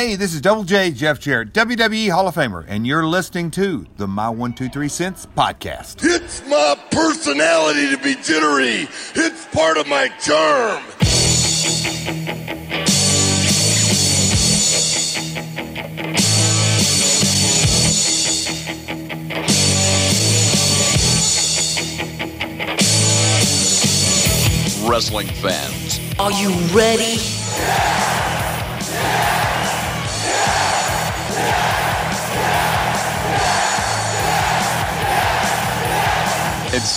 Hey, this is Double J Jeff Jarrett, WWE Hall of Famer, and you're listening to the My One Two Three Cents podcast. It's my personality to be jittery. It's part of my charm. Wrestling fans, Are you ready?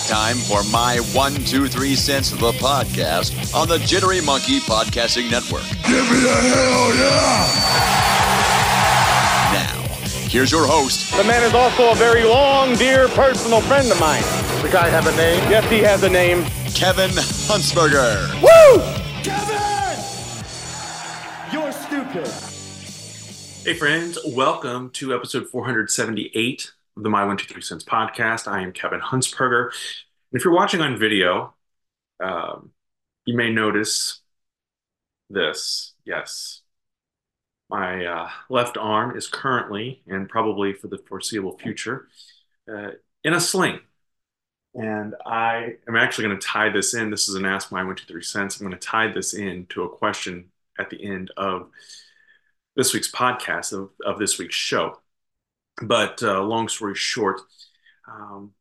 It's time for my one, two, three cents of the podcast on the Jittery Monkey Podcasting Network. Give me a hell yeah! Now, here's your host, The man is also a very long, dear personal friend of mine. The guy have a name? Yes, he has a name. Kevin Huntsberger. Woo! Kevin! You're stupid. Hey, friends, welcome to episode 478 of the My One Two Three Cents podcast. I am Kevin Huntsberger. If you're watching on video, um, you may notice this. Yes. My uh, left arm is currently, and probably for the foreseeable future, uh, in a sling. And I am actually going to tie this in. This is an Ask My One Two Three Cents. I'm going to tie this in to a question at the end of this week's podcast of, of this week's show. But uh, long story short, um,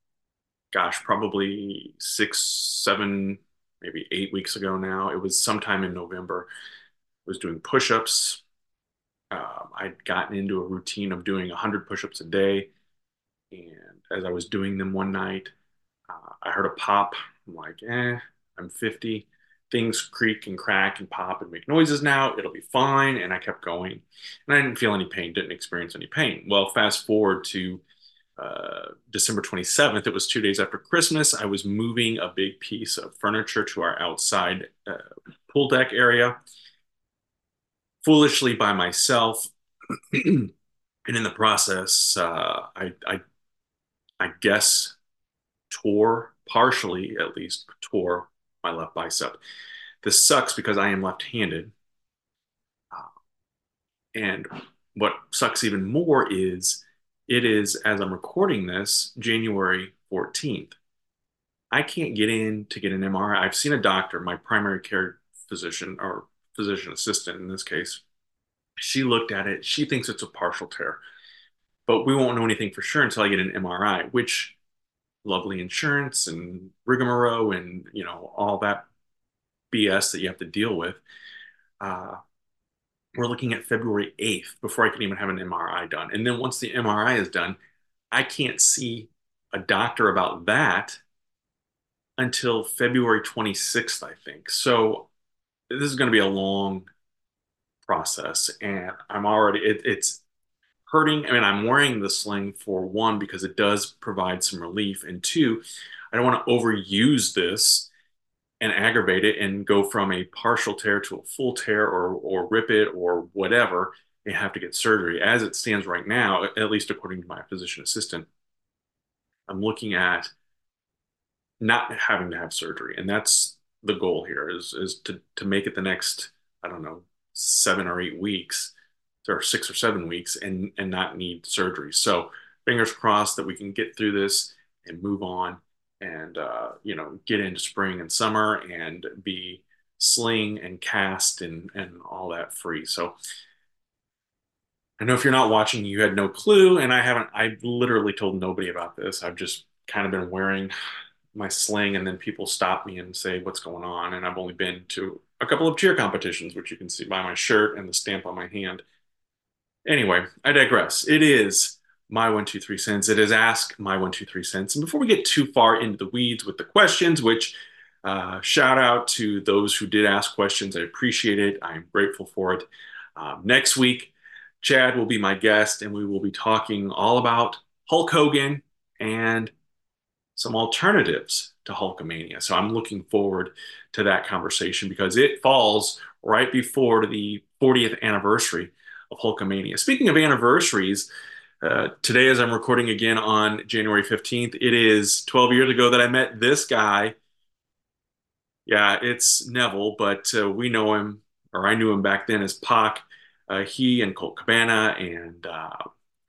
gosh, probably six, seven, maybe eight weeks ago now, it was sometime in November, I was doing push ups. Um, I'd gotten into a routine of doing 100 push ups a day. And as I was doing them one night, uh, I heard a pop. I'm like, eh, I'm 50 things creak and crack and pop and make noises now. It'll be fine. And I kept going. And I didn't feel any pain, didn't experience any pain. Well, fast forward to uh, December 27th, it was two days after Christmas. I was moving a big piece of furniture to our outside uh, pool deck area, foolishly by myself. and in the process, uh, I, I, I guess, tore, partially at least, tore my left bicep. This sucks because I am left-handed. Uh, and what sucks even more is it is, as I'm recording this, January 14th. I can't get in to get an MRI. I've seen a doctor, my primary care physician or physician assistant in this case. She looked at it. She thinks it's a partial tear, but we won't know anything for sure until I get an MRI, which lovely insurance and rigmarole and you know all that BS that you have to deal with. Uh, we're looking at February 8th before I can even have an MRI done. And then once the MRI is done, I can't see a doctor about that until February 26th, I think. So this is going to be a long process. And I'm already, it, it's hurting. I mean, I'm wearing the sling for one, because it does provide some relief. And two, I don't want to overuse this and aggravate it and go from a partial tear to a full tear or or rip it or whatever and have to get surgery. As it stands right now, at least according to my physician assistant, I'm looking at not having to have surgery. And that's the goal here is is to to make it the next, I don't know, seven or eight weeks or six or seven weeks and and not need surgery. So fingers crossed that we can get through this and move on and uh, you know get into spring and summer and be sling and cast and and all that free. So I know if you're not watching, you had no clue, and I haven't. I literally told nobody about this. I've just kind of been wearing my sling, and then people stop me and say, "What's going on?" And I've only been to a couple of cheer competitions, which you can see by my shirt and the stamp on my hand. Anyway, I digress. It is my one two three cents. It is ask my one two three cents. And before we get too far into the weeds with the questions, which uh, shout out to those who did ask questions, I appreciate it. I am grateful for it. Um, next week, Chad will be my guest, and we will be talking all about Hulk Hogan and some alternatives to Hulkamania. So I'm looking forward to that conversation because it falls right before the 40th anniversary of Hulkamania. Speaking of anniversaries, uh, today, as I'm recording again on January 15th, it is 12 years ago that I met this guy. Yeah, it's Neville, but uh, we know him, or I knew him back then as Pac. uh, he and Colt Cabana and uh,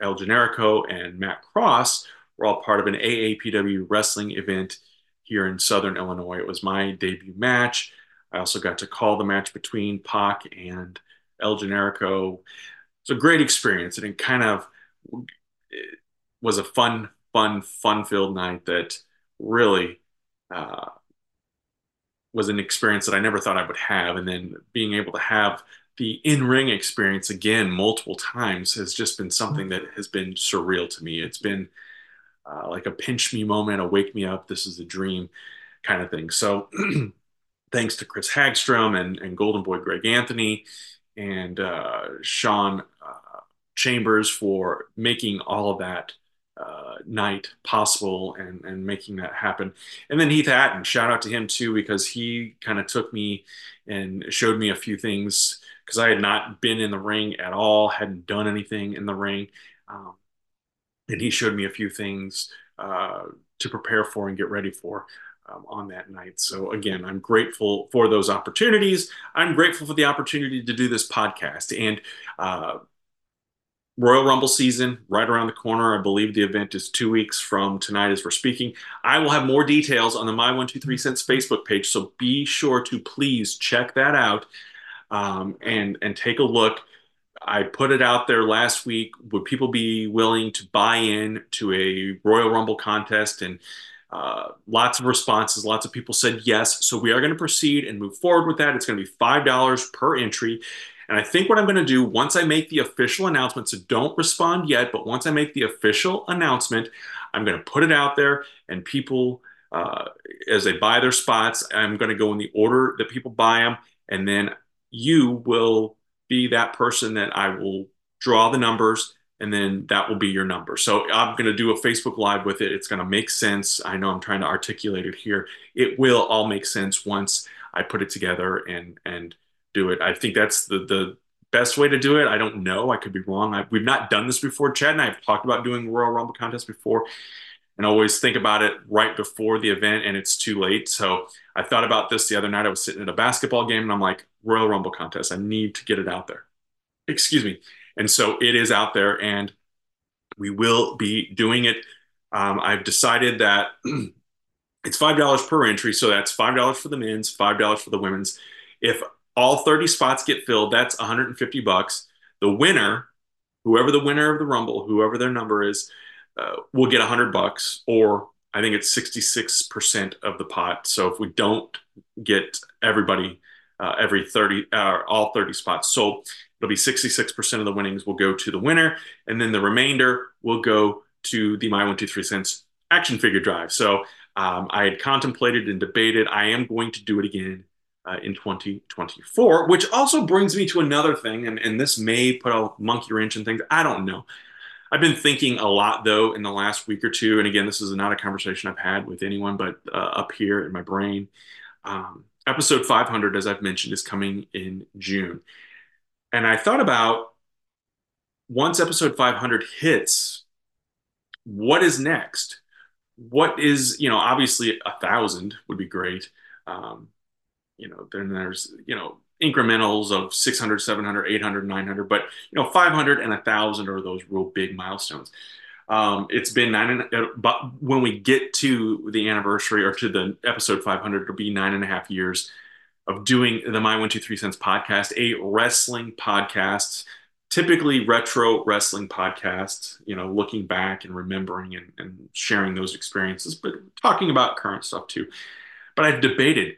El Generico and Matt Cross were all part of an AAPW wrestling event here in Southern Illinois. It was my debut match. I also got to call the match between Pac and El Generico. It's a great experience, and it kind of it was a fun, fun, fun-filled night that really uh, was an experience that I never thought I would have. And then being able to have the in-ring experience again multiple times has just been something that has been surreal to me. It's been uh, like a pinch me moment, a wake me up, this is a dream kind of thing. So thanks to Chris Hagstrom and, and Golden Boy Greg Anthony and uh, Sean uh, Chambers for making all of that uh, night possible and, and making that happen. And then Heath Hatton, shout out to him too, because he kind of took me and showed me a few things because I had not been in the ring at all, hadn't done anything in the ring. Um, and he showed me a few things uh, to prepare for and get ready for um, on that night. So again, I'm grateful for those opportunities. I'm grateful for the opportunity to do this podcast and uh, Royal Rumble season right around the corner. I believe the event is two weeks from tonight as we're speaking. I will have more details on the My One Two Three Cents Facebook page, so be sure to please check that out um, and and take a look. I put it out there last week. Would people be willing to buy in to a Royal Rumble contest? And uh, lots of responses. Lots of people said yes. So we are going to proceed and move forward with that. It's going to be $5 per entry. And I think what I'm going to do once I make the official announcement, so don't respond yet, but once I make the official announcement, I'm going to put it out there and people, uh, as they buy their spots, I'm going to go in the order that people buy them. And then you will be that person that I will draw the numbers and then that will be your number. So I'm going to do a Facebook Live with it. It's going to make sense. I know I'm trying to articulate it here. It will all make sense once I put it together and and do it. I think that's the the best way to do it. I don't know. I could be wrong. I, we've not done this before. Chad and I have talked about doing Royal Rumble contest before, and always think about it right before the event, and it's too late. So I thought about this the other night. I was sitting at a basketball game, and I'm like, Royal Rumble contest. I need to get it out there. Excuse me. And so it is out there, and we will be doing it. Um, I've decided that it's five dollars per entry, so that's five dollars for the men's, five dollars for the women's. If all 30 spots get filled, that's 150 bucks. The winner, whoever the winner of the Rumble, whoever their number is, uh, will get 100 bucks, or I think it's 66% of the pot. So if we don't get everybody, uh, every 30, uh, all 30 spots, so it'll be 66% of the winnings will go to the winner, and then the remainder will go to the My One Two Three Cents action figure drive. So um, I had contemplated and debated. I am going to do it again uh, in 2024, which also brings me to another thing, and, and this may put a monkey wrench in things. I don't know. I've been thinking a lot though in the last week or two, and again, this is not a conversation I've had with anyone, but uh, up here in my brain. Um, episode 500, as I've mentioned, is coming in June, and I thought about once episode 500 hits, what is next? What is you know obviously a thousand would be great. Um, you know, then there's, you know, incrementals of 600, 700, 800, 900, but, you know, 500 and a 1,000 are those real big milestones. Um, it's been nine, and, uh, but when we get to the anniversary or to the episode 500, it'll be nine and a half years of doing the My One Two Three Cents podcast, a wrestling podcast, typically retro wrestling podcast. You know, looking back and remembering and, and sharing those experiences, but talking about current stuff too. But I've debated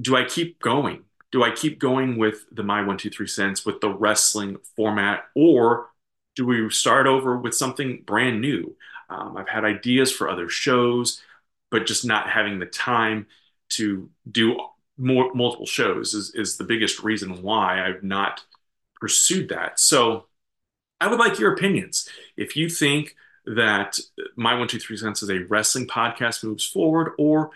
do I keep going? Do I keep going with the My One Two Three Cents with the wrestling format, or do we start over with something brand new? Um, I've had ideas for other shows, but just not having the time to do more multiple shows is, is the biggest reason why I've not pursued that. So I would like your opinions. If you think that My One Two Three Cents is a wrestling podcast moves forward, or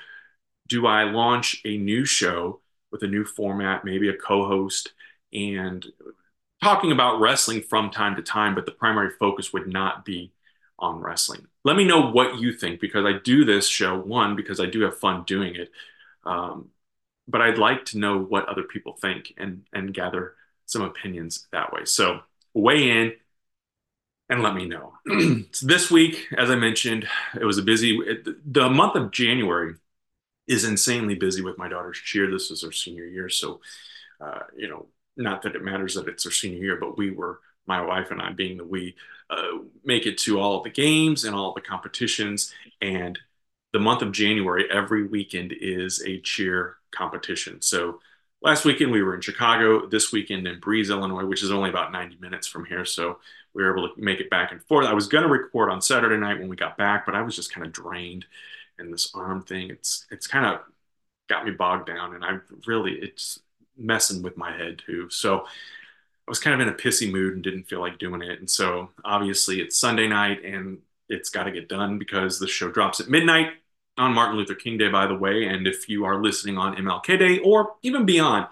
do I launch a new show with a new format, maybe a co host, and talking about wrestling from time to time, but the primary focus would not be on wrestling? Let me know what you think because I do this show, one, because I do have fun doing it. Um, but I'd like to know what other people think and, and gather some opinions that way. So weigh in and let me know. so this week, as I mentioned, it was a busy. The month of January is insanely busy with my daughter's cheer. This is her senior year, so uh, you know, not that it matters that it's her senior year, but we were my wife and I, being the we, uh, make it to all the games and all the competitions. And the month of January, every weekend is a cheer competition. So last weekend we were in Chicago. This weekend in Breese, Illinois, which is only about 90 minutes from here. So we were able to make it back and forth. I was going to record on Saturday night when we got back, but I was just kind of drained. And this arm thing, it's it's kind of got me bogged down, and I really it's messing with my head too. So I was kind of in a pissy mood and didn't feel like doing it. And so obviously it's Sunday night and it's got to get done because the show drops at midnight on Martin Luther King Day, by the way. And if you are listening on MLK Day or even beyond,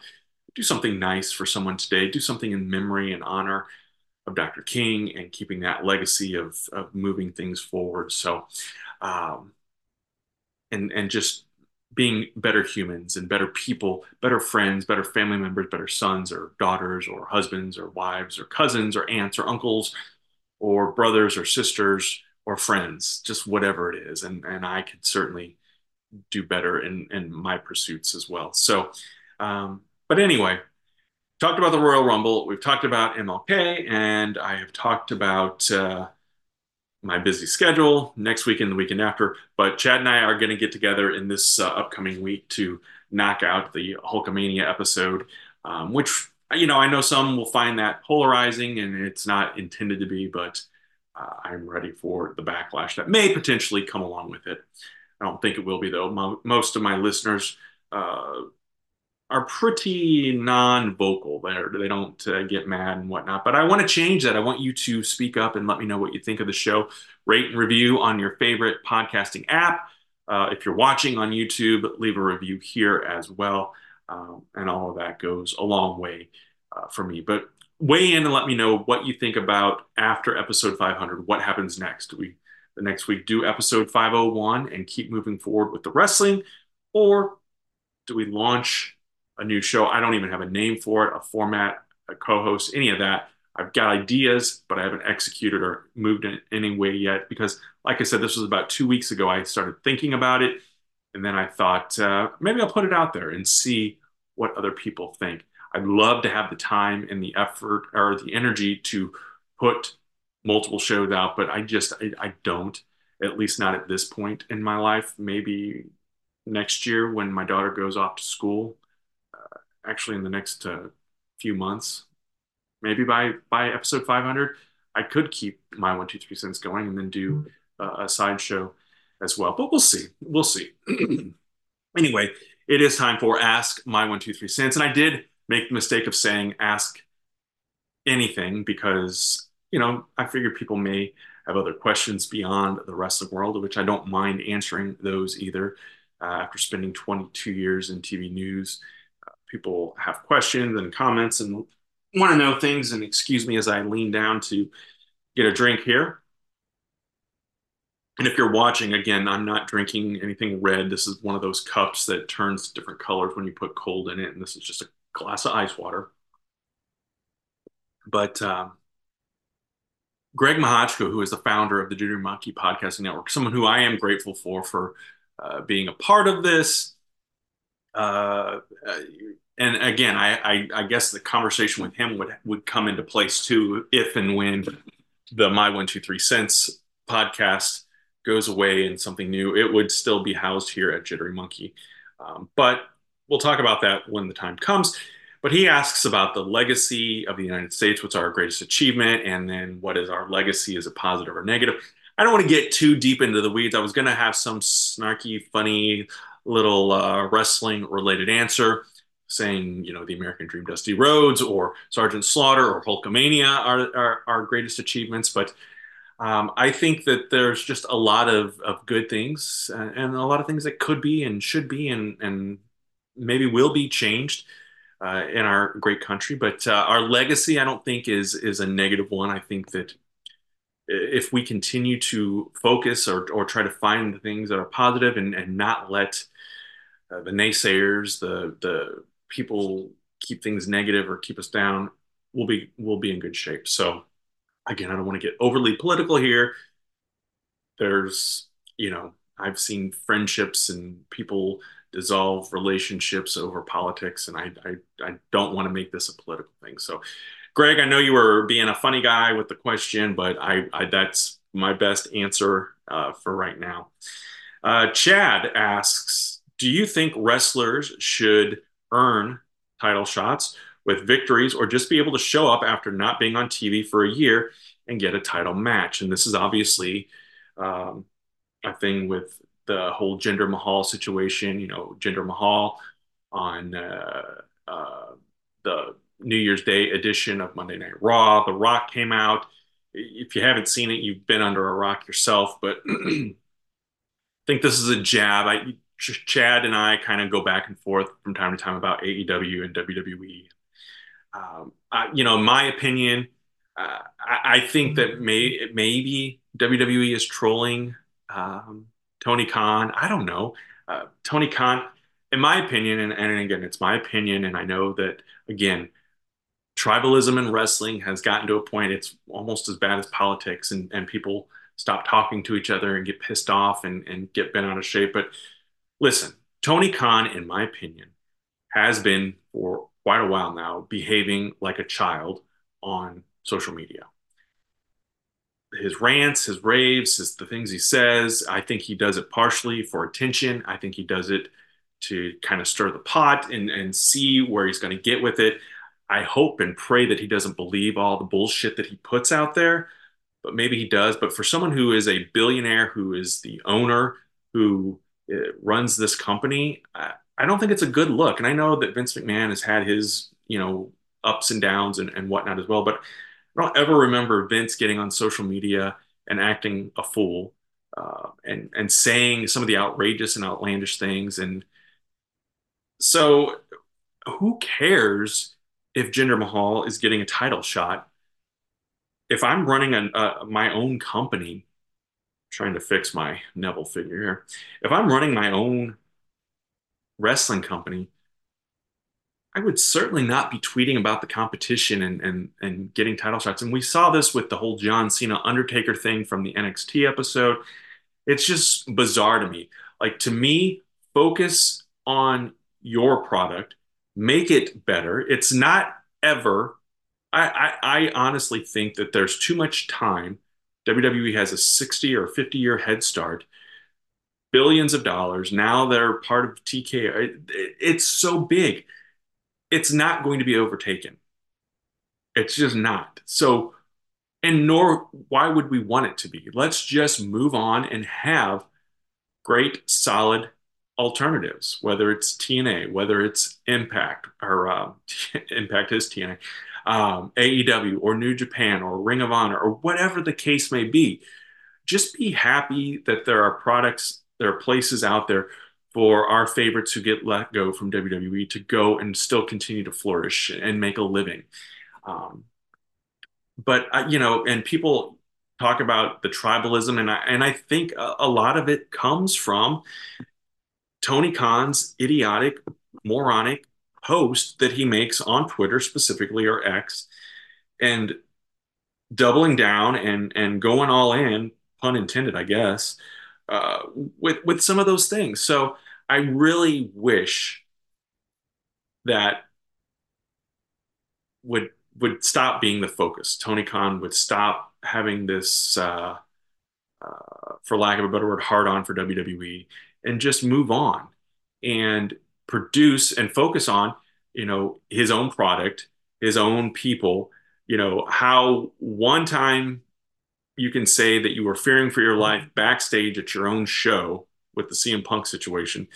do something nice for someone today. Do something in memory and honor of Dr. King and keeping that legacy of, of moving things forward. So, um, and and just being better humans and better people, better friends, better family members, better sons or daughters or husbands or wives or cousins or aunts or uncles or brothers or sisters or friends, just whatever it is. And and I could certainly do better in in my pursuits as well. So, um, but anyway, talked about the Royal Rumble. We've talked about MLK, and I have talked about uh, my busy schedule next week and the weekend after. But Chad and I are going to get together in this uh, upcoming week to knock out the Hulkamania episode, um, which you know I know some will find that polarizing, and it's not intended to be, but uh, I'm ready for the backlash that may potentially come along with it. I don't think it will be though. Mo- most of my listeners uh, are pretty non-vocal. There they don't uh, get mad and whatnot. But i want to change that. I want you to speak up and let me know what you think of the show. Rate and review on your favorite podcasting app. Uh, if you're watching on youtube leave a review here as well. Um, and all of that goes a long way uh, for me. But weigh in and let me know what you think about after episode 500 what happens next we the next week do episode 501 and keep moving forward with the wrestling or do we launch a new show. I don't even have a name for it, a format, a co-host, any of that. I've got ideas, but I haven't executed or moved in any way yet because, like I said, this was about two weeks ago. I started thinking about it, and then I thought uh, maybe I'll put it out there and see what other people think. I'd love to have the time and the effort or the energy to put multiple shows out, but I just I, I don't. At least not at this point in my life. Maybe next year when my daughter goes off to school actually in the next uh, few months. Maybe by by episode 500, I could keep my one two three cents going and then do uh, a side show as well. But we'll see. We'll see. anyway, it is time for ask my one two three cents, and I did make the mistake of saying ask anything because you know I figure people may have other questions beyond the wrestling world, which I don't mind answering those either. Uh, after spending 22 years in TV news people have questions and comments and want to know things. And excuse me as I lean down to get a drink here. And if you're watching, again, I'm not drinking anything red. This is one of those cups that turns different colors when you put cold in it. And this is just a glass of ice water. But um, Greg Mahochko, who is the founder of the Jittery Monkey Podcasting Network, someone who I am grateful for for uh, being a part of this. Uh, uh and again, I, I, I guess the conversation with him would would come into place too if and when the My One Two Three Cents podcast goes away and something new. It would still be housed here at Jittery Monkey, um, but we'll talk about that when the time comes. But he asks about the legacy of the United States. What's our greatest achievement, and then what is our legacy? Is it positive or negative? I don't want to get too deep into the weeds. I was going to have some snarky, funny little uh, wrestling related answer saying, you know, the American Dream Dusty Rhodes or Sergeant Slaughter or Hulkamania are, are our greatest achievements. But um, I think that there's just a lot of, of good things uh, and a lot of things that could be and should be and, and maybe will be changed uh, in our great country. But uh, our legacy, I don't think, is is a negative one. I think that if we continue to focus or, or try to find the things that are positive and, and not let uh, the naysayers, the the people keep things negative or keep us down. we'll be we'll be in good shape. So again, I don't want to get overly political here. There's, you know, I've seen friendships and people dissolve relationships over politics, and I I, I don't want to make this a political thing. So, Greg, I know you were being a funny guy with the question, but I, I that's my best answer uh, for right now. Uh, Chad asks, do you think wrestlers should earn title shots with victories or just be able to show up after not being on TV for a year and get a title match? And this is obviously um, a thing with the whole Jinder Mahal situation. You know, Jinder Mahal on uh, uh, the New Year's Day edition of Monday Night Raw. The Rock came out. If you haven't seen it, you've been under a rock yourself. But I think this is a jab. I, Chad and I kind of go back and forth from time to time about AEW and WWE. Um, I, you know, my opinion, uh, I, I, think that may, maybe WWE is trolling um, Tony Khan. I don't know. Uh, Tony Khan, in my opinion, and, and again, it's my opinion, and I know that, again, tribalism in wrestling has gotten to a point it's almost as bad as politics and, and people stop talking to each other and get pissed off and, and get bent out of shape but listen tony khan in my opinion has been for quite a while now behaving like a child on social media his rants his raves his, the things he says i think he does it partially for attention i think he does it to kind of stir the pot and, and see where he's going to get with it I hope and pray that he doesn't believe all the bullshit that he puts out there, but maybe he does. But for someone who is a billionaire, who is the owner, who uh, runs this company, I, I don't think it's a good look. And I know that Vince McMahon has had his, you know, ups and downs and, and whatnot as well. But I don't ever remember Vince getting on social media and acting a fool uh, and and saying some of the outrageous and outlandish things. And so, who cares if Jinder Mahal is getting a title shot, if I'm running my own company, trying to fix my Neville figure here, if I'm running my own wrestling company, I would certainly not be tweeting about the competition and, and, and getting title shots. And we saw this with the whole John Cena Undertaker thing from the NXT episode. It's just bizarre to me. Like, to me, focus on your product make it better. It's not ever. I, I, I honestly think that there's too much time. WWE has a 60 or 50 year head start, billions of dollars. Now they're part of TK. It, it, it's so big. It's not going to be overtaken. It's just not. So, and nor why would we want it to be? Let's just move on and have great, solid alternatives, whether it's TNA, whether it's Impact or uh, Impact is TNA, um, AEW or New Japan or Ring of Honor or whatever the case may be. Just be happy that there are products, there are places out there for our favorites who get let go from WWE to go and still continue to flourish and make a living. Um, but uh, you know, and people talk about the tribalism, and I and I think a, a lot of it comes from Tony Khan's idiotic, moronic post that he makes on Twitter specifically or X and doubling down and and going all in, pun intended, I guess, uh, with with some of those things. So I really wish that would would stop being the focus. Tony Khan would stop having this, uh, uh, for lack of a better word, hard on for WWE, and just move on and produce and focus on you know his own product his own people you know how one time you can say that you were fearing for your mm-hmm. life backstage at your own show with the CM Punk situation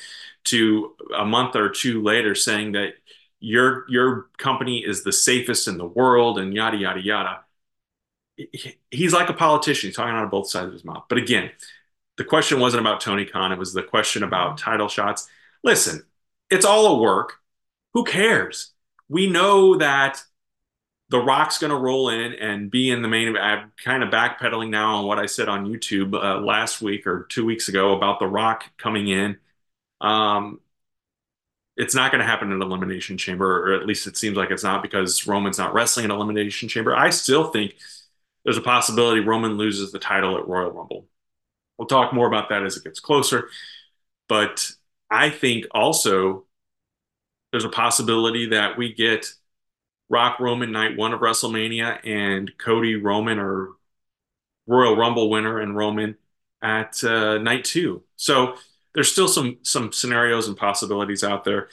to a month or two later saying that your your company is the safest in the world and yada yada yada he's like a politician he's talking out of both sides of his mouth but again the question wasn't about Tony Khan. It was the question mm-hmm. about title shots. Listen, it's all a work. Who cares? We know that The Rock's going to roll in and be in the main event. I'm kind of backpedaling now on what I said on YouTube uh, last week or two weeks ago about The Rock coming in. Um, it's not going to happen in Elimination Chamber, or at least it seems like it's not because Roman's not wrestling in Elimination Chamber. I still think there's a possibility Roman loses the title at Royal Rumble. We'll talk more about that as it gets closer. But I think also there's a possibility that we get Rock Roman night one of WrestleMania and Cody Roman or Royal Rumble winner and Roman at uh, night two. So there's still some some scenarios and possibilities out there.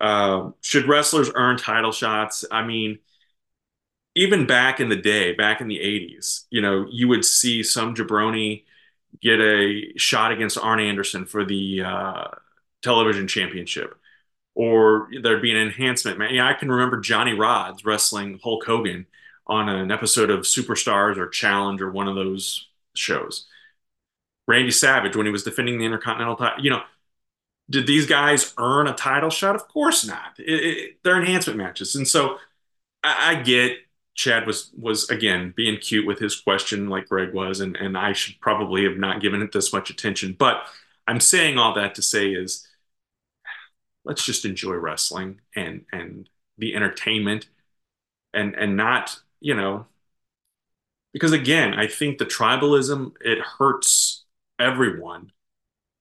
Uh, should wrestlers earn title shots? I mean, even back in the day, back in the 80s, you know, you would see some jabroni get a shot against Arn Anderson for the uh, television championship, or there'd be an enhancement. Man, yeah, I can remember Johnny Rodz wrestling Hulk Hogan on an episode of Superstars or Challenge or one of those shows. Randy Savage when he was defending the Intercontinental title, you know, did these guys earn a title shot? Of course not. It, it, they're enhancement matches, and so I, I get Chad was was again being cute with his question, like Greg was, and and I should probably have not given it this much attention. But I'm saying all that to say is, let's just enjoy wrestling and and the entertainment, and and not you know, because again, I think the tribalism it hurts everyone,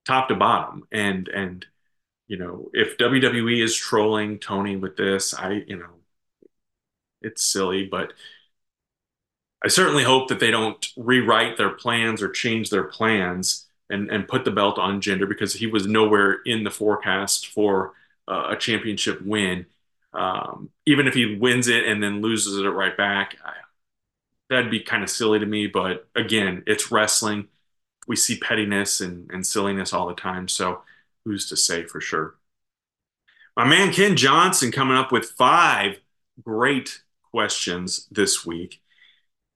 top to bottom, and and you know, if WWE is trolling Tony with this, I you know it's silly, but I certainly hope that they don't rewrite their plans or change their plans and, and put the belt on Jinder because he was nowhere in the forecast for uh, a championship win. Um, even if he wins it and then loses it right back, I, that'd be kind of silly to me. But again, it's wrestling. We see pettiness and, and silliness all the time. So who's to say for sure? My man Ken Johnson coming up with five great questions this week.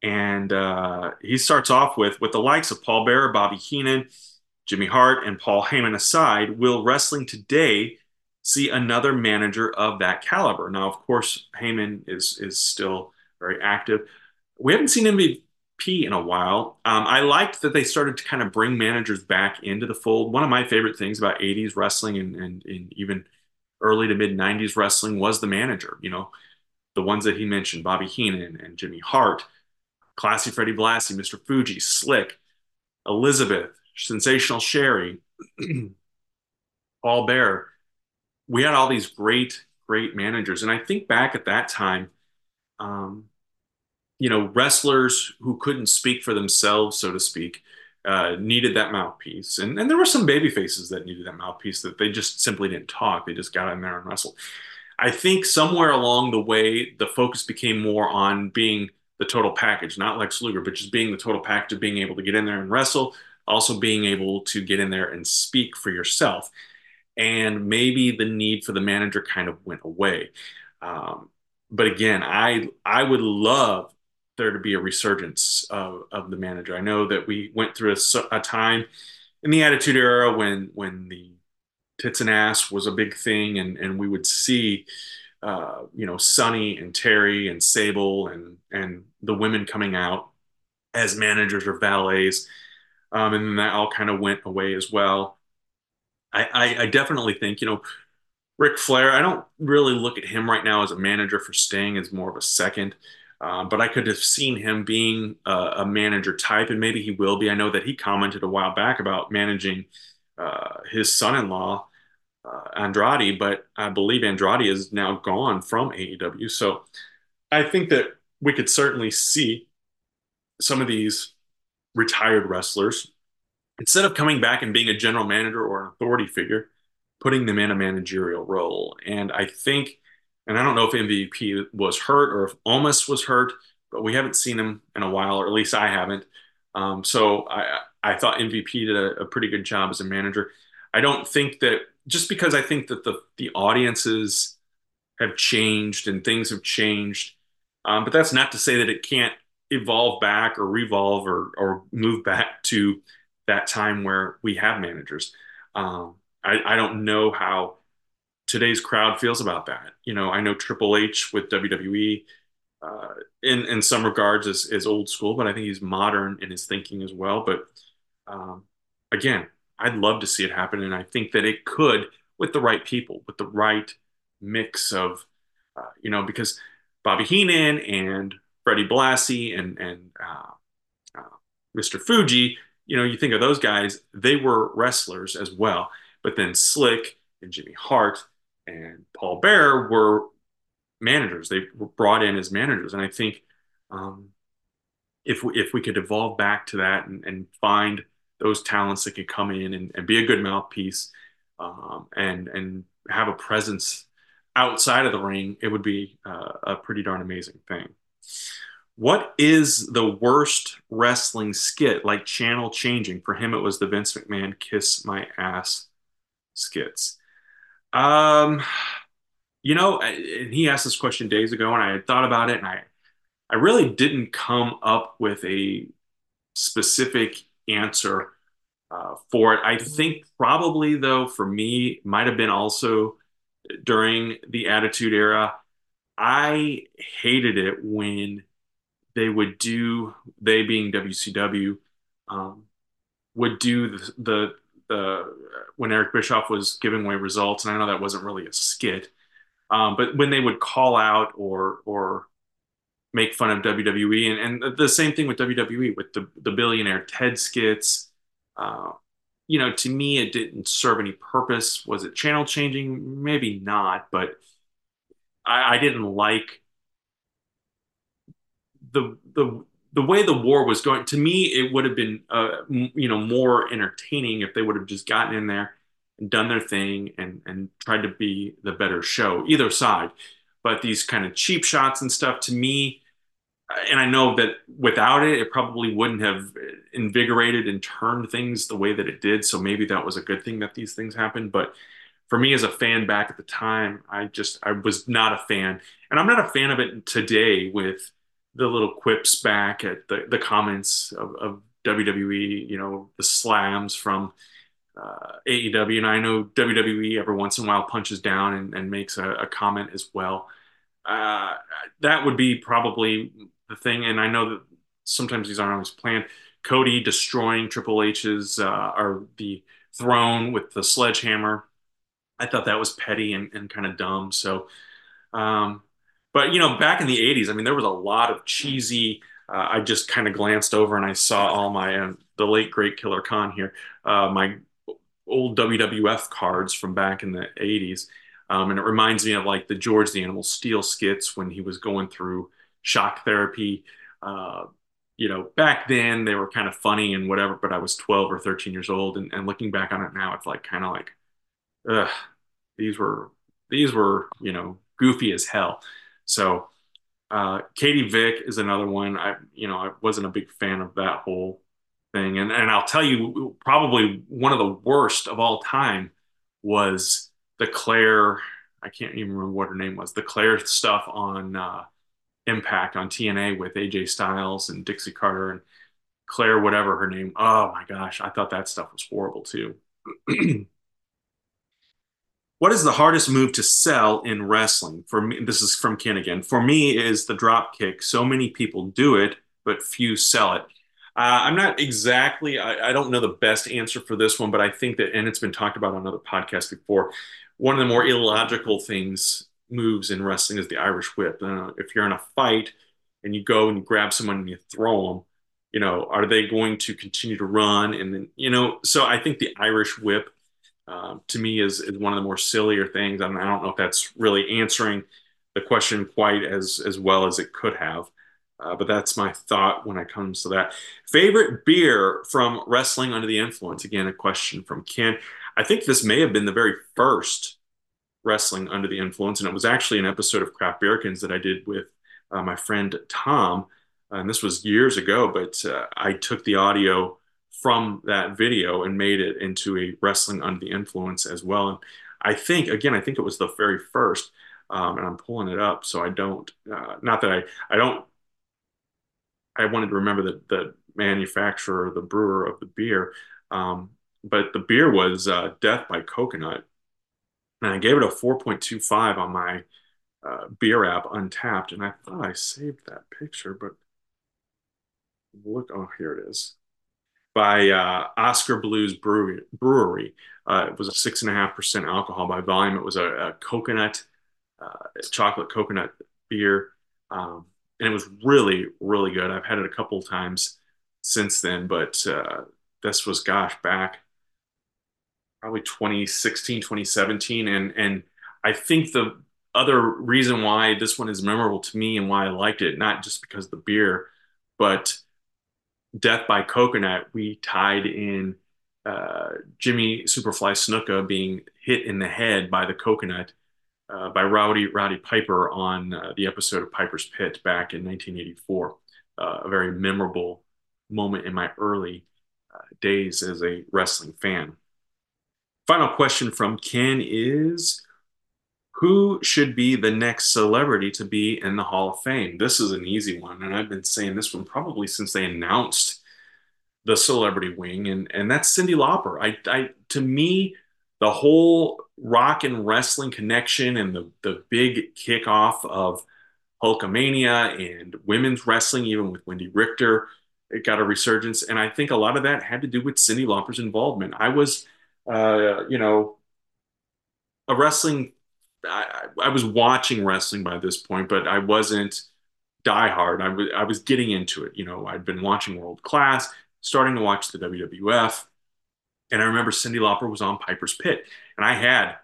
And uh, he starts off with with the likes of Paul Bearer, Bobby Heenan, Jimmy Hart, and Paul Heyman aside, will wrestling today see another manager of that caliber? Now, of course, Heyman is is still very active. We haven't seen MVP in a while. Um, I liked that they started to kind of bring managers back into the fold. One of my favorite things about 80s wrestling and, and, and even early to mid 90s wrestling was the manager. You know, the ones that he mentioned, Bobby Heenan and Jimmy Hart, Classy Freddie Blassie, Mr. Fuji, Slick, Elizabeth, Sensational Sherri, Paul Bearer. We had all these great, great managers. And I think back at that time, um, you know, wrestlers who couldn't speak for themselves, so to speak, uh, needed that mouthpiece. And, and there were some baby faces that needed that mouthpiece that they just simply didn't talk. They just got in there and wrestled. I think somewhere along the way, the focus became more on being the total package, not Lex Luger, but just being the total package of being able to get in there and wrestle, also being able to get in there and speak for yourself. And maybe the need for the manager kind of went away. Um, but again, I I would love there to be a resurgence of, of the manager. I know that we went through a, a time in the Attitude Era when when the tits and ass was a big thing, and and we would see, uh, you know, Sunny and Terri and Sable and and the women coming out as managers or valets, um, and then that all kind of went away as well. I, I, I definitely think you know. Ric Flair, I don't really look at him right now as a manager for Sting as more of a second. Uh, but I could have seen him being a, a, manager type, and maybe he will be. I know that he commented a while back about managing uh, his son-in-law uh, Andrade, but I believe Andrade is now gone from AEW. So I think that we could certainly see some of these retired wrestlers instead of coming back and being a general manager or an authority figure, putting them in a managerial role. And I think, and I don't know if MVP was hurt or if Omos was hurt, but we haven't seen him in a while, or at least I haven't. Um, so I, I thought MVP did a, a pretty good job as a manager. I don't think that just because I think that the the audiences have changed and things have changed, um, but that's not to say that it can't evolve back or revolve or or move back to that time where we have managers. Um, I, I don't know how today's crowd feels about that. You know, I know Triple H with WWE uh, in in some regards is is old school, but I think he's modern in his thinking as well. But um, again, I'd love to see it happen, and I think that it could with the right people, with the right mix of, uh, you know, because Bobby Heenan and Freddie Blassie and and uh, uh, Mr. Fuji, you know, you think of those guys, they were wrestlers as well. But then Slick and Jimmy Hart and Paul Bearer were managers. They were brought in as managers, and I think um, if we, if we could evolve back to that and, and find those talents that could come in and, and be a good mouthpiece um, and and have a presence outside of the ring, it would be uh, a pretty darn amazing thing. What is the worst wrestling skit, like channel changing? For him, it was the Vince McMahon "Kiss My Ass" skits. Um, you know, and he asked this question days ago, and I had thought about it, and I, I really didn't come up with a specific answer uh, for it. I think probably though, for me, might have been also during the Attitude Era. I hated it when they would do they being WCW um, would do the, the the when Eric Bischoff was giving away results, and I know that wasn't really a skit, um, but when they would call out or or make fun of WWE, and, and the same thing with WWE with the the billionaire Ted skits. Uh, you know, to me, it didn't serve any purpose. Was it channel changing? Maybe not, but I, I didn't like the the the way the war was going. To me, it would have been uh, you know more entertaining if they would have just gotten in there and done their thing and and tried to be the better show, either side. But these kind of cheap shots and stuff, to me, and I know that without it, it probably wouldn't have invigorated and turned things the way that it did. So maybe that was a good thing that these things happened. But for me as a fan back at the time, I just I was not a fan, and I'm not a fan of it today with the little quips back at the the comments of, of WWE. You know, the slams from uh, AEW, and I know WWE every once in a while punches down and, and makes a, a comment as well. Uh, that would be probably the thing. And I know that sometimes these aren't always planned. Cody destroying Triple H's uh, or the throne with the sledgehammer. I thought that was petty and, and kind of dumb. So, um, but you know, back in the '80s, I mean, there was a lot of cheesy. Uh, I just kind of glanced over and I saw all my uh, the late great Killer Khan here, uh, my old WWF cards from back in the '80s, um, and it reminds me of like the George the Animal Steele skits when he was going through shock therapy. Uh, you know, back then they were kind of funny and whatever, but I was 12 or 13 years old. And, and looking back on it now, it's like kind of like, ugh, these were, these were, you know, goofy as hell. So, uh, Katie Vick is another one. I, you know, I wasn't a big fan of that whole thing. And, and I'll tell you, probably one of the worst of all time was the Claire, I can't even remember what her name was, the Claire stuff on, uh, Impact on TNA with AJ Styles and Dixie Carter and Claire, whatever her name. Oh my gosh, I thought that stuff was horrible too. what is the hardest move to sell in wrestling? For me, this is from Ken again. For me, is the drop kick. So many people do it, but few sell it. Uh, I'm not exactly, I, I, don't know the best answer for this one, but I think that, and it's been talked about on other podcasts before, one of the more illogical things moves in wrestling is the Irish whip. Uh, if you're in a fight and you go and you grab someone and you throw them, you know, are they going to continue to run? And then, you know, so I think the Irish whip um, to me is, is one of the more sillier things. I, mean, I don't know if that's really answering the question quite as, as well as it could have. Uh, but that's my thought when it comes to that. Favorite beer from Wrestling Under the Influence? Again, a question from Ken. I think this may have been the very first wrestling under the influence. And it was actually an episode of Craft Beerkins that I did with uh, my friend Tom. And this was years ago, but uh, I took the audio from that video and made it into a wrestling under the influence as well. And I think, again, I think it was the very first. Um, and I'm pulling it up so I don't, uh, not that I, I don't, I wanted to remember the, the manufacturer, the brewer of the beer. Um, but the beer was uh, Death by Coconut and I gave it a 4.25 on my uh, beer app Untappd. and i thought i saved that picture but look oh here it is by uh, Oskar Blues Brewery. Brewery. Uh, it was a six and a half percent alcohol by volume. It was a, a coconut, uh, chocolate coconut beer, um, and it was really, really good. I've had it a couple times since then, but uh, this was, gosh, back probably 2016, 2017, and and I think the other reason why this one is memorable to me and why I liked it, not just because the beer, but Death by Coconut, we tied in uh, Jimmy Superfly Snuka being hit in the head by the coconut uh, by Rowdy Roddy Piper on uh, the episode of Piper's Pit back in 1984. Uh, a very memorable moment in my early uh, days as a wrestling fan. Final question from Ken is who should be the next celebrity to be in the Hall of Fame? This is an easy one, and I've been saying this one probably since they announced the celebrity wing, and and that's Cyndi Lauper. I, I to me, the whole rock and wrestling connection and the the big kickoff of Hulkamania and women's wrestling, even with Wendi Richter, it got a resurgence, and I think a lot of that had to do with Cyndi Lauper's involvement. I was, uh, you know, a wrestling I, I was watching wrestling by this point, but I wasn't diehard. I was I was getting into it. You know, I'd been watching World Class, starting to watch the WWF, and I remember Cyndi Lauper was on Piper's Pit, and I had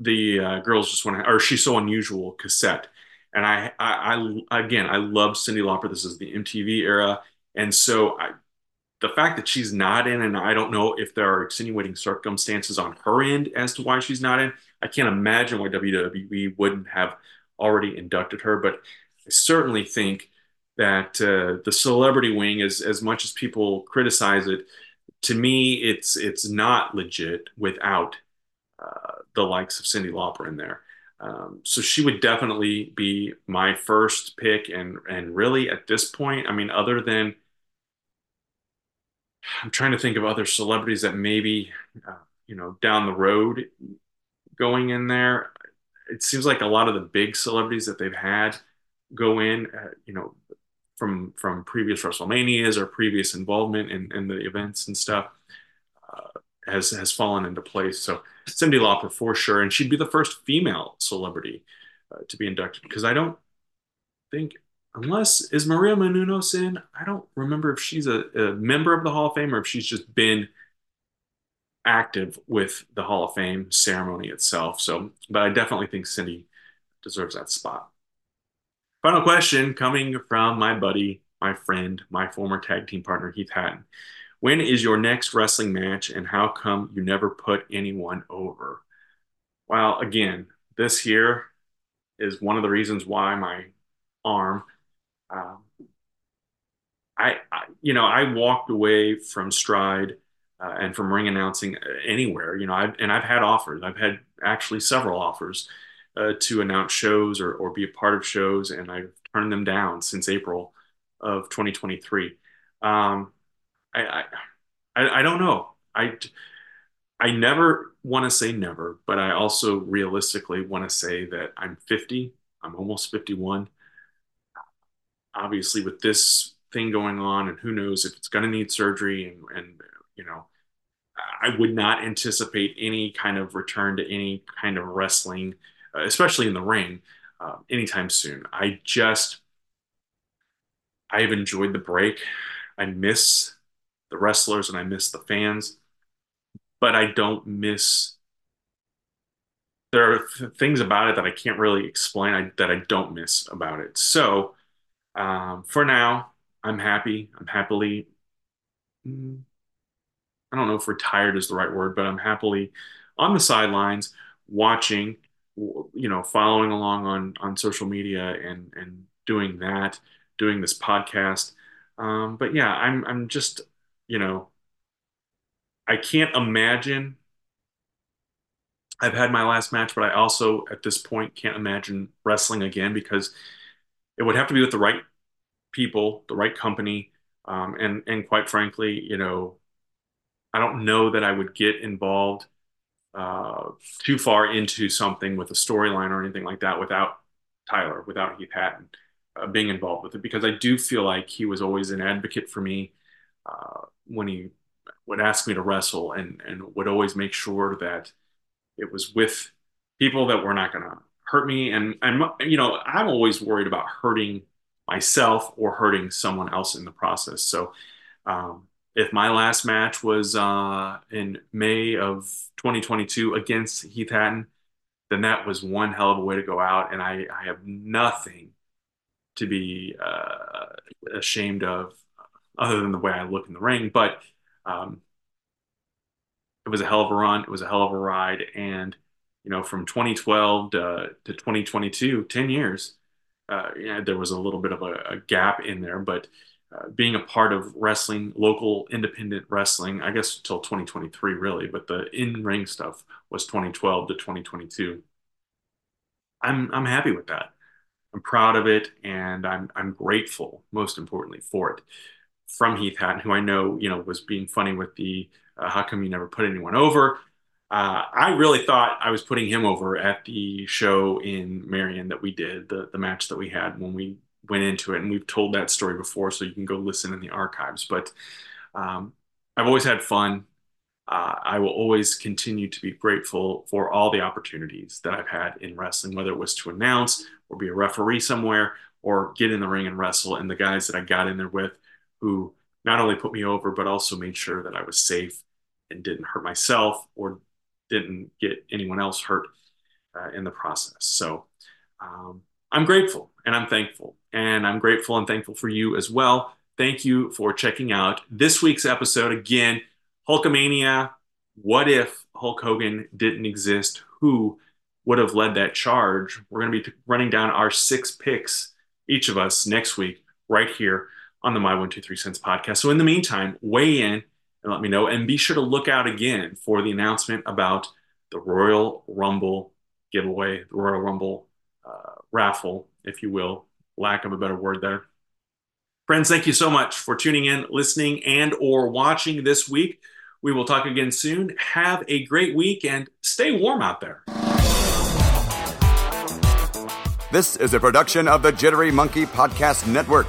the uh, girls just want to, or she's so unusual cassette, and I, I, I again I love Cyndi Lauper. This is the MTV era, and so I the fact that she's not in, and I don't know if there are extenuating circumstances on her end as to why she's not in. I can't imagine why WWE wouldn't have already inducted her, but I certainly think that uh, the celebrity wing, as as much as people criticize it, to me, it's it's not legit without uh, the likes of Cyndi Lauper in there. Um, so she would definitely be my first pick, and and really at this point, I mean, other than I'm trying to think of other celebrities that maybe, uh, you know, down the road going in there. It seems like a lot of the big celebrities that they've had go in, uh, you know, from from previous WrestleManias or previous involvement in, in the events and stuff uh, has has fallen into place. So Cyndi Lauper for sure, and she'd be the first female celebrity uh, to be inducted because I don't think unless is Maria Menounos in? I don't remember if she's a, a, member of the Hall of Fame or if she's just been active with the Hall of Fame ceremony itself. So, but I definitely think Cyndi deserves that spot. Final question coming from my buddy, my friend, my former tag team partner, Heath Hatton. When is your next wrestling match and how come you never put anyone over? Well, again, this here is one of the reasons why my arm um, I, I, you know, I walked away from Stride uh, and from ring announcing anywhere. You know, I've, and I've had offers. I've had actually several offers uh, to announce shows or, or be a part of shows, and I've turned them down since April of 2023. Um, I, I, I don't know. I, I never want to say never, but I also realistically want to say that I'm 50. I'm almost 51 obviously with this thing going on and who knows if it's going to need surgery and, and you know i would not anticipate any kind of return to any kind of wrestling uh, especially in the ring uh, anytime soon. I just i've enjoyed the break. I miss the wrestlers and i miss the fans but i don't miss there are th- things about it that i can't really explain I, that i don't miss about it. So um, for now, I'm happy. I'm happily, mm, I don't know if retired is the right word, but I'm happily on the sidelines watching, you know, following along on on social media and and doing that, doing this podcast. Um, but yeah, I'm I'm just, you know, I can't imagine. I've had my last match, but I also at this point can't imagine wrestling again because it would have to be with the right people, the right company, um, and and quite frankly, you know, I don't know that I would get involved uh, too far into something with a storyline or anything like that without Tyler, without Heath Hatton uh, being involved with it, because I do feel like he was always an advocate for me. uh, when he would ask me to wrestle and and would always make sure that it was with people that were not going to hurt me and and you know I'm always worried about hurting myself or hurting someone else in the process so um, if my last match was uh, in May of 2022 against Heath Hatton then that was one hell of a way to go out and I, I have nothing to be uh, ashamed of other than the way I look in the ring but um, it was a hell of a run. It was a hell of a ride. And, you know, from 2012 to, to 2022, 10 years, uh, there was a little bit of a, a gap in there, but uh, being a part of wrestling, local independent wrestling, I guess until 2023 really, but the in-ring stuff was 2012 to 2022. I'm I'm happy with that. I'm proud of it, and I'm I'm grateful, most importantly, for it. From Heath Hatton, who I know, you know, was being funny with the uh, how come you never put anyone over? Uh, I really thought I was putting him over at the show in Marion that we did, the, the match that we had when we went into it. And we've told that story before, so you can go listen in the archives. But um, I've always had fun. Uh, I will always continue to be grateful for all the opportunities that I've had in wrestling, whether it was to announce or be a referee somewhere or get in the ring and wrestle. And the guys that I got in there with who not only put me over, but also made sure that I was safe and didn't hurt myself or didn't get anyone else hurt uh, in the process. So um, I'm grateful and I'm thankful. And I'm grateful and thankful for you as well. Thank you for checking out this week's episode. Again, Hulkamania. What if Hulk Hogan didn't exist? Who would have led that charge? We're going to be running down our six picks, each of us, next week, right here on the My One Two Three Cents podcast. So in the meantime, weigh in and let me know. And be sure to look out again for the announcement about the Royal Rumble giveaway, the Royal Rumble uh, raffle, if you will, lack of a better word there. Friends, thank you so much for tuning in, listening, and or watching this week. We will talk again soon. Have a great week and stay warm out there. This is a production of the Jittery Monkey Podcast Network.